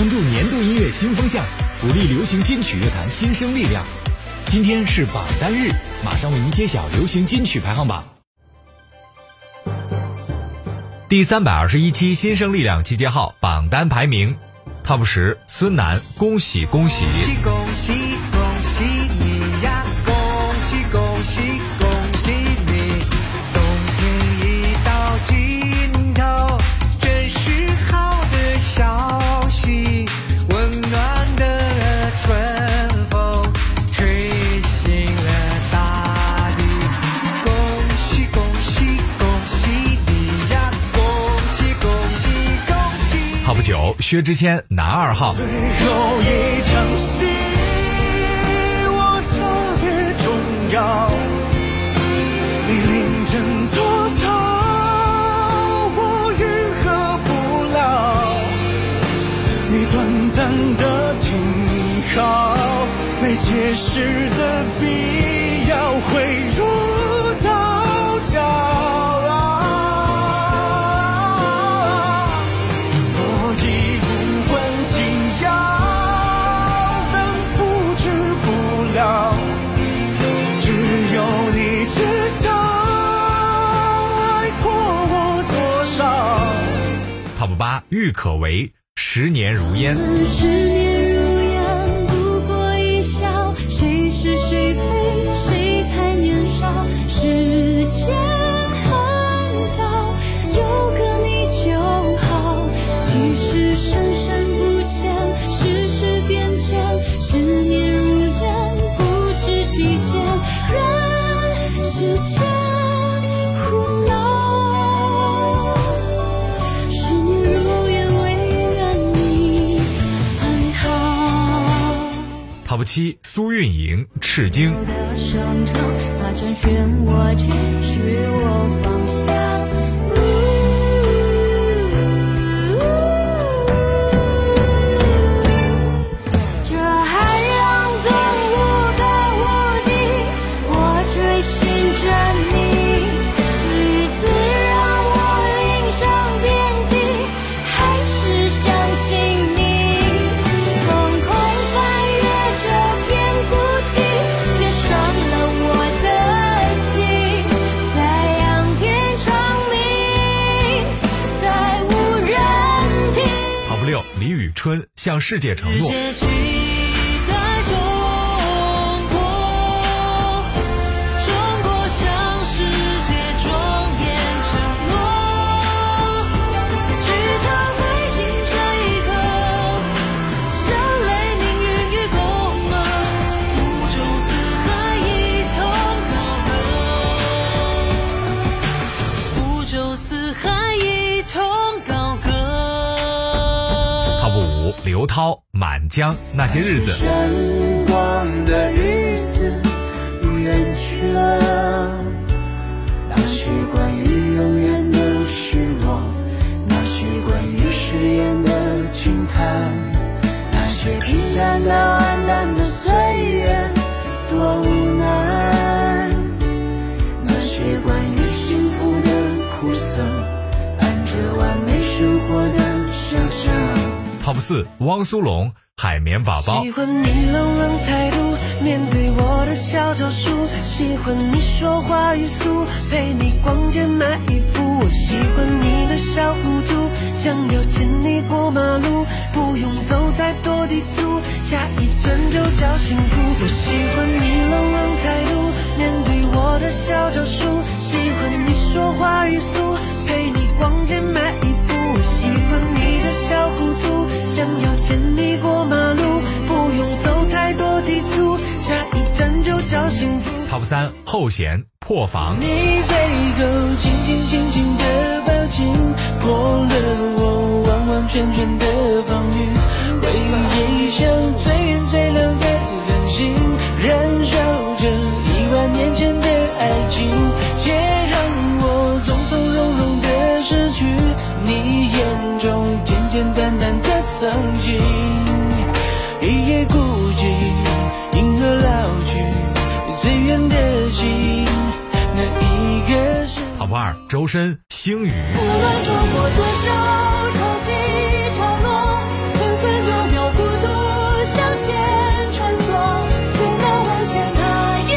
关注年度音乐新风向，鼓励流行金曲乐坛新生力量。今天是榜单日，马上为您揭晓流行金曲排行榜。第三百二十一期新生力量集结号榜单排名，Top 十，孙楠，恭喜恭喜！恭喜恭喜薛之谦，男二号。最后一场戏，我特别重要。你临阵脱逃，我愈合不了。你短暂的停靠，没解释的必郁可唯，十年如烟。Top 七，苏运莹，赤精。六，李宇春，向世界承诺。刘涛，满江，那些日子。晨光的日子远去了，那些关于永远的失落，那些关于誓言的轻叹，那些平淡到黯淡的岁月，多 Top 四，汪苏泷，海绵宝宝喜。欢你冷冷态度，面对我的小招数。喜欢你说话语速，陪你逛街买衣服。我喜欢你的小糊涂，想要牵你过马路，不用走再多地图，下一站就叫幸福。我喜欢你冷冷态度，面对我的小招数。喜欢你说话语速，Top 三，后弦，破防。你最后轻轻轻轻的抱紧，破了我完完全全的防御，回忆像最远最冷的恒星，燃烧着一万年前的爱情，且让我从从容容的失去你眼中简简单单的曾经，top 二周深星宇。无论走过多少潮起潮落分分秒秒孤独向前穿梭千难万险它也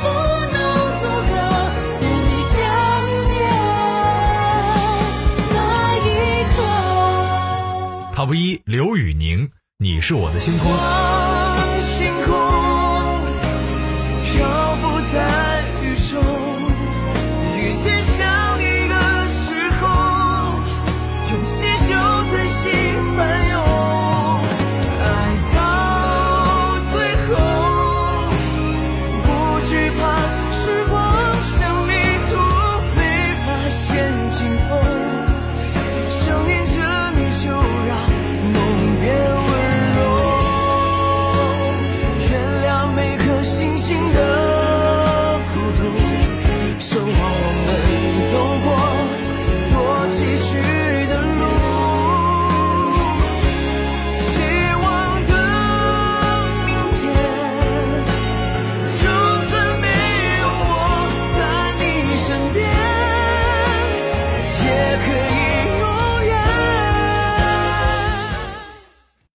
不能阻隔与你相见那一刻 top 一刘宇宁你是我的星空。